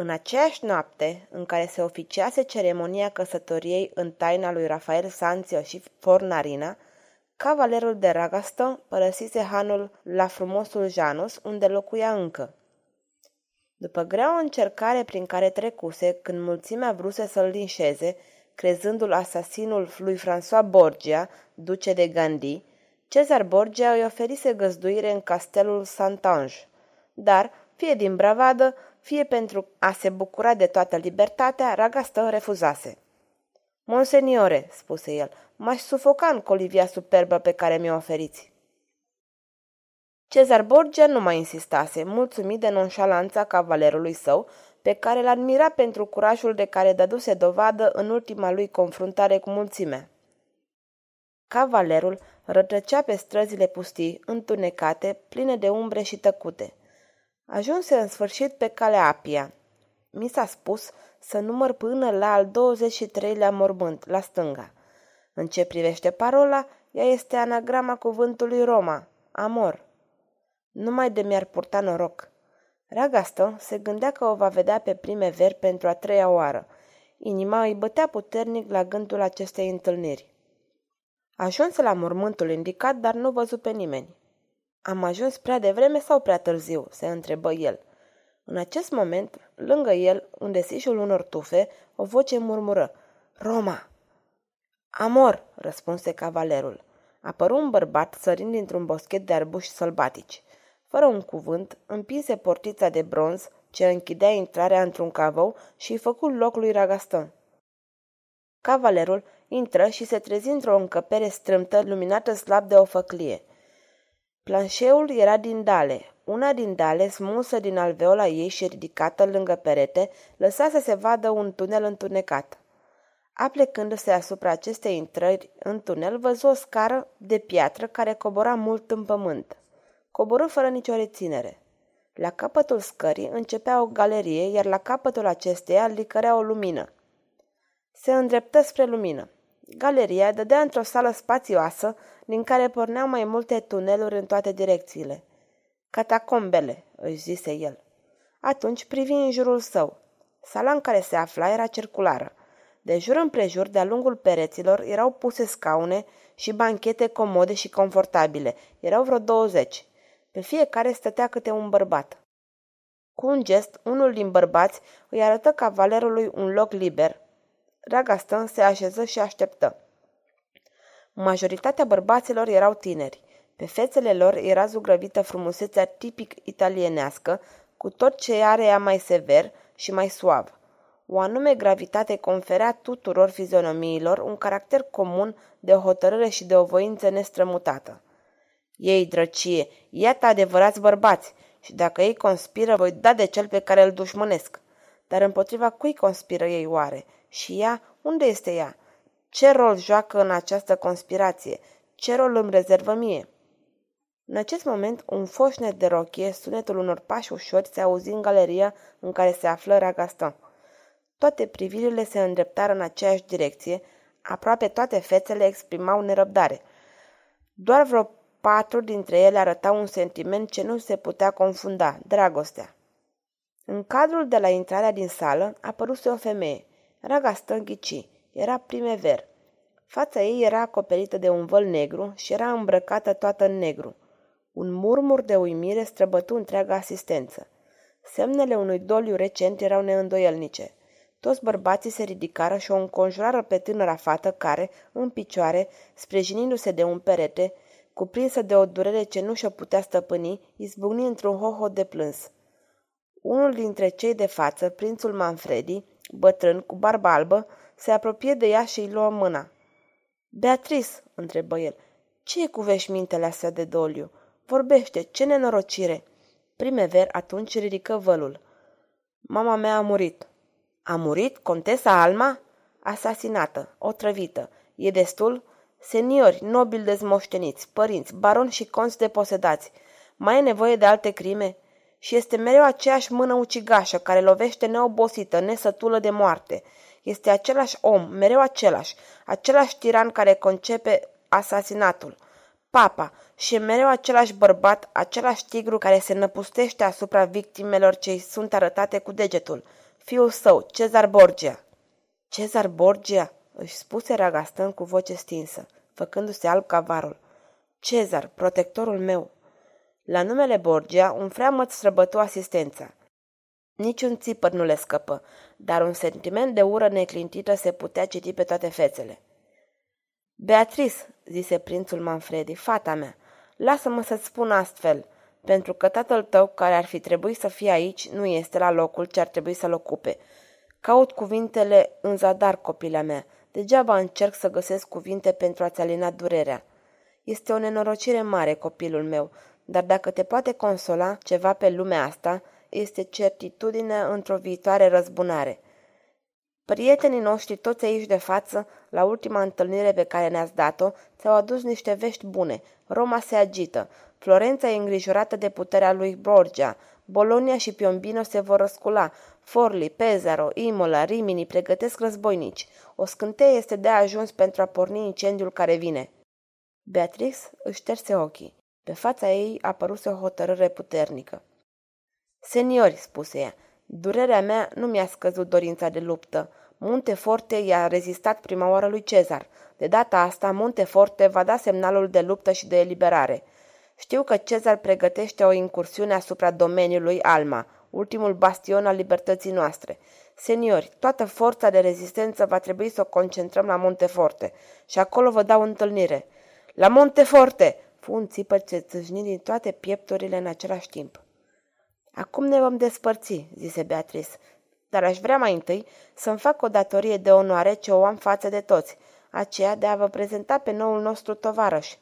în aceeași noapte în care se oficiase ceremonia căsătoriei în taina lui Rafael Sanțio și Fornarina, cavalerul de Ragaston părăsise hanul la frumosul Janus, unde locuia încă. După grea o încercare prin care trecuse, când mulțimea vruse să-l linșeze, crezându-l asasinul lui François Borgia, duce de Gandhi, Cezar Borgia îi oferise găzduire în castelul Santange, dar, fie din bravadă, fie pentru a se bucura de toată libertatea, Ragastă refuzase. Monseniore, spuse el, m-aș sufoca în colivia superbă pe care mi-o oferiți. Cezar Borgia nu mai insistase, mulțumit de nonșalanța cavalerului său, pe care l admira pentru curajul de care dăduse dovadă în ultima lui confruntare cu mulțimea. Cavalerul rătăcea pe străzile pustii, întunecate, pline de umbre și tăcute. Ajunse în sfârșit pe calea Apia. Mi s-a spus să număr până la al 23-lea mormânt, la stânga. În ce privește parola, ea este anagrama cuvântului Roma, amor. Numai de mi-ar purta noroc. Ragastă se gândea că o va vedea pe prime ver pentru a treia oară. Inima îi bătea puternic la gândul acestei întâlniri. Ajunse la mormântul indicat, dar nu văzu pe nimeni. Am ajuns prea devreme sau prea târziu?" se întrebă el. În acest moment, lângă el, în desișul unor tufe, o voce murmură. Roma! Amor, răspunse cavalerul. Apăru un bărbat sărind dintr-un boschet de arbuși sălbatici. Fără un cuvânt, împinse portița de bronz ce închidea intrarea într-un cavou și îi făcu loc lui Ragaston. Cavalerul intră și se trezi într-o încăpere strâmtă, luminată slab de o făclie. Planșeul era din dale. Una din dale, smulsă din alveola ei și ridicată lângă perete, lăsa să se vadă un tunel întunecat. Aplecându-se asupra acestei intrări în tunel, văzu o scară de piatră care cobora mult în pământ. Coborâ fără nicio reținere. La capătul scării începea o galerie, iar la capătul acesteia licărea o lumină. Se îndreptă spre lumină. Galeria dădea într-o sală spațioasă, din care porneau mai multe tuneluri în toate direcțiile. Catacombele, își zise el. Atunci privi în jurul său. Sala în care se afla era circulară. De jur împrejur, de-a lungul pereților, erau puse scaune și banchete comode și confortabile. Erau vreo douăzeci. Pe fiecare stătea câte un bărbat. Cu un gest, unul din bărbați îi arătă cavalerului un loc liber, Ragaston se așeză și așteptă. Majoritatea bărbaților erau tineri. Pe fețele lor era zugrăvită frumusețea tipic italienească, cu tot ce are ea mai sever și mai suav. O anume gravitate conferea tuturor fizionomiilor un caracter comun de hotărâre și de o voință nestrămutată. Ei, drăcie, iată adevărați bărbați, și dacă ei conspiră, voi da de cel pe care îl dușmănesc. Dar împotriva cui conspiră ei oare? Și ea? Unde este ea? Ce rol joacă în această conspirație? Ce rol îmi rezervă mie? În acest moment, un foșnet de rochie, sunetul unor pași ușori, se auzi în galeria în care se află Ragaston. Toate privirile se îndreptară în aceeași direcție, aproape toate fețele exprimau nerăbdare. Doar vreo patru dintre ele arătau un sentiment ce nu se putea confunda, dragostea. În cadrul de la intrarea din sală apăruse o femeie. Ragastă ghici. Era primever. Fața ei era acoperită de un văl negru și era îmbrăcată toată în negru. Un murmur de uimire străbătu întreaga asistență. Semnele unui doliu recent erau neîndoielnice. Toți bărbații se ridicară și o înconjurară pe tânăra fată care, în picioare, sprijinindu-se de un perete, cuprinsă de o durere ce nu și-o putea stăpâni, izbucni într-un hoho de plâns. Unul dintre cei de față, prințul Manfredi, bătrân, cu barbă albă, se apropie de ea și îi luă mâna. Beatrice, întrebă el, ce e cu veșmintele astea de doliu? Vorbește, ce nenorocire! Primever atunci ridică vălul. Mama mea a murit. A murit contesa Alma? Asasinată, otrăvită. E destul? Seniori, nobili dezmoșteniți, părinți, baroni și conți deposedați. Mai e nevoie de alte crime? Și este mereu aceeași mână ucigașă care lovește neobosită, nesătulă de moarte. Este același om, mereu același, același tiran care concepe asasinatul. Papa, și e mereu același bărbat, același tigru care se năpustește asupra victimelor ce îi sunt arătate cu degetul. Fiul său, Cezar Borgia. Cezar Borgia, își spuse Ragastăn cu voce stinsă, făcându-se alb cavarul. Cezar, protectorul meu. La numele Borgia, un freamăt străbătu asistența. Niciun țipăr nu le scăpă, dar un sentiment de ură neclintită se putea citi pe toate fețele. Beatrice, zise prințul Manfredi, fata mea, lasă-mă să-ți spun astfel, pentru că tatăl tău, care ar fi trebuit să fie aici, nu este la locul ce ar trebui să-l ocupe. Caut cuvintele în zadar, copila mea. Degeaba încerc să găsesc cuvinte pentru a-ți alina durerea. Este o nenorocire mare, copilul meu, dar dacă te poate consola ceva pe lumea asta, este certitudine într-o viitoare răzbunare. Prietenii noștri, toți aici de față, la ultima întâlnire pe care ne-ați dat-o, ți-au adus niște vești bune. Roma se agită. Florența e îngrijorată de puterea lui Borgia. Bolonia și Piombino se vor răscula. Forli, Pesaro, Imola, Rimini pregătesc războinici. O scânteie este de ajuns pentru a porni incendiul care vine. Beatrix își șterse ochii. Pe fața ei apăruse o hotărâre puternică. Seniori, spuse ea, durerea mea nu mi-a scăzut dorința de luptă. Monteforte i-a rezistat prima oară lui Cezar. De data asta, Monteforte va da semnalul de luptă și de eliberare. Știu că Cezar pregătește o incursiune asupra domeniului Alma, ultimul bastion al libertății noastre. Seniori, toată forța de rezistență va trebui să o concentrăm la Monteforte și acolo vă dau întâlnire. La Monteforte! Fu un țipăr ce țâșni din toate piepturile în același timp. Acum ne vom despărți, zise Beatrice, dar aș vrea mai întâi să-mi fac o datorie de onoare ce o am față de toți, aceea de a vă prezenta pe noul nostru tovarăș.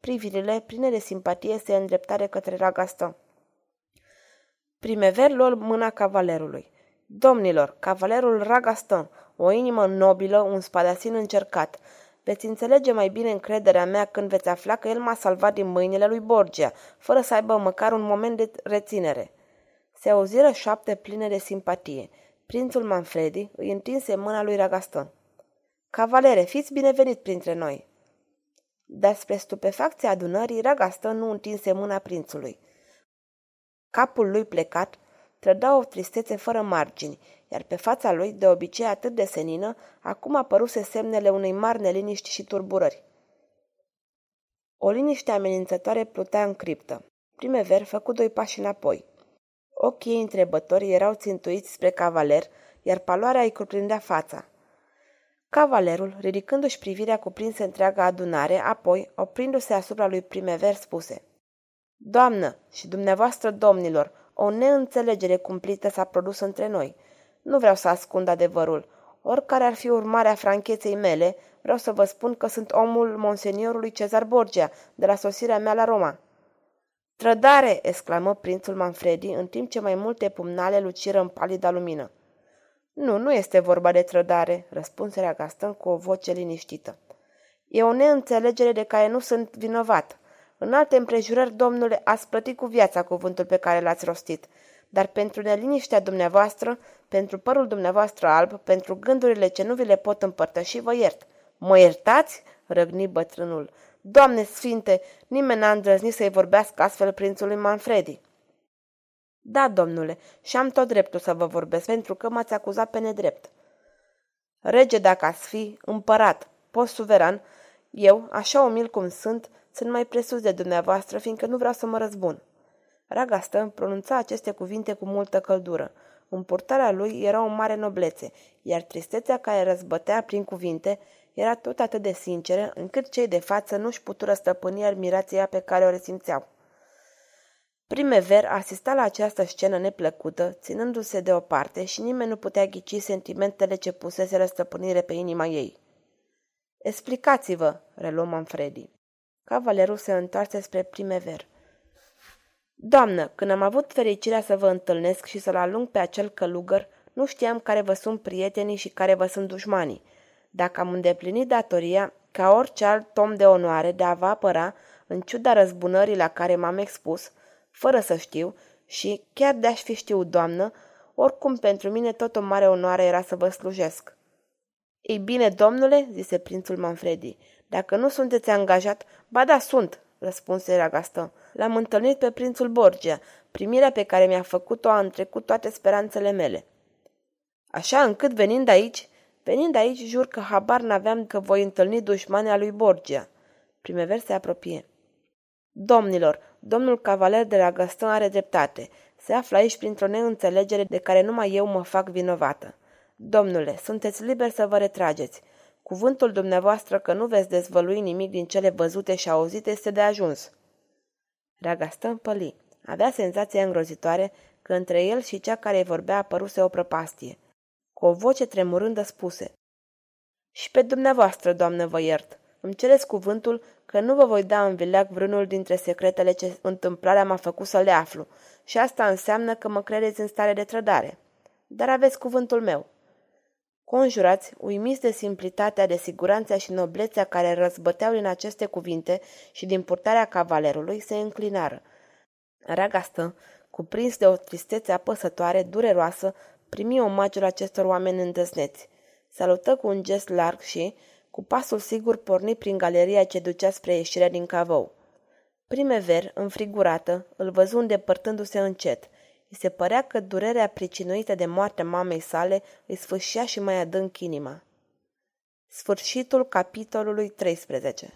Privirile, pline de simpatie, se îndreptare către Ragaston. Primever luă mâna cavalerului. Domnilor, cavalerul Ragaston, o inimă nobilă, un spadasin încercat. Veți înțelege mai bine încrederea mea când veți afla că el m-a salvat din mâinile lui Borgia, fără să aibă măcar un moment de reținere. Se auziră șapte pline de simpatie. Prințul Manfredi îi întinse mâna lui Ragaston. Cavalere, fiți binevenit printre noi!" Dar spre stupefacția adunării, Ragaston nu întinse mâna prințului. Capul lui plecat trăda o tristețe fără margini, iar pe fața lui, de obicei atât de senină, acum apăruse semnele unei mari neliniști și turburări. O liniște amenințătoare plutea în criptă. Primever făcu doi pași înapoi. Ochii ei întrebători erau țintuiți spre cavaler, iar paloarea îi cuprindea fața. Cavalerul, ridicându-și privirea cuprinsă întreaga adunare, apoi, oprindu-se asupra lui Primever, spuse Doamnă și dumneavoastră domnilor, o neînțelegere cumplită s-a produs între noi. Nu vreau să ascund adevărul. Oricare ar fi urmarea francheței mele, vreau să vă spun că sunt omul monseniorului Cezar Borgia, de la sosirea mea la Roma. Trădare!" exclamă prințul Manfredi, în timp ce mai multe pumnale luciră în palida lumină. Nu, nu este vorba de trădare," răspunse Gaston cu o voce liniștită. E o neînțelegere de care nu sunt vinovat. În alte împrejurări, domnule, ați plătit cu viața cuvântul pe care l-ați rostit, dar pentru neliniștea dumneavoastră, pentru părul dumneavoastră alb, pentru gândurile ce nu vi le pot împărtăși, vă iert. Mă iertați? răgni bătrânul. Doamne sfinte, nimeni n-a îndrăznit să-i vorbească astfel prințului Manfredi. Da, domnule, și am tot dreptul să vă vorbesc, pentru că m-ați acuzat pe nedrept. Rege dacă ați fi, împărat, post suveran, eu, așa umil cum sunt, sunt mai presus de dumneavoastră, fiindcă nu vreau să mă răzbun. Ragastă pronunța aceste cuvinte cu multă căldură. În purtarea lui era o mare noblețe, iar tristețea care răzbătea prin cuvinte era tot atât de sinceră, încât cei de față nu-și putură stăpâni admirația pe care o resimțeau. Primever asista la această scenă neplăcută, ținându-se deoparte și nimeni nu putea ghici sentimentele ce puseseră stăpânire pe inima ei. Explicați-vă, reluă Manfredi. Cavalerul se întoarse spre Primever. Doamnă, când am avut fericirea să vă întâlnesc și să-l alung pe acel călugăr, Nu știam care vă sunt prietenii și care vă sunt dușmanii. Dacă am îndeplinit datoria, ca orice alt om de onoare, de a vă apăra, în ciuda răzbunării la care m-am expus, fără să știu, și chiar de-aș fi știut, doamnă, oricum pentru mine tot o mare onoare era să vă slujesc. Ei bine, domnule, zise prințul Manfredi, dacă nu sunteți angajat, ba da, sunt, răspunse Ragastă. L-am întâlnit pe prințul Borgia. Primirea pe care mi-a făcut-o a întrecut toate speranțele mele. Așa încât venind aici, venind aici, jur că habar n-aveam că voi întâlni dușmania lui Borgia. Primever se apropie. Domnilor, domnul cavaler de la Gaston are dreptate. Se află aici printr-o neînțelegere de care numai eu mă fac vinovată. Domnule, sunteți liberi să vă retrageți. Cuvântul dumneavoastră că nu veți dezvălui nimic din cele văzute și auzite este de ajuns. Ragastă păli. Avea senzația îngrozitoare că între el și cea care îi vorbea apăruse o prăpastie. Cu o voce tremurândă spuse. Și pe dumneavoastră, doamnă, vă iert. Îmi cereți cuvântul că nu vă voi da în vileag vreunul dintre secretele ce întâmplarea m-a făcut să le aflu și asta înseamnă că mă credeți în stare de trădare. Dar aveți cuvântul meu. Conjurați, uimiți de simplitatea, de siguranța și noblețea care răzbăteau din aceste cuvinte și din purtarea cavalerului, se înclinară. Ragastă, cuprins de o tristețe apăsătoare, dureroasă, primi omagiul acestor oameni îndăsneți. Salută cu un gest larg și, cu pasul sigur, porni prin galeria ce ducea spre ieșirea din cavou. Primever, înfrigurată, îl văzu îndepărtându-se încet – îi se părea că durerea pricinuită de moartea mamei sale îi sfâșia și mai adânc inima. Sfârșitul capitolului 13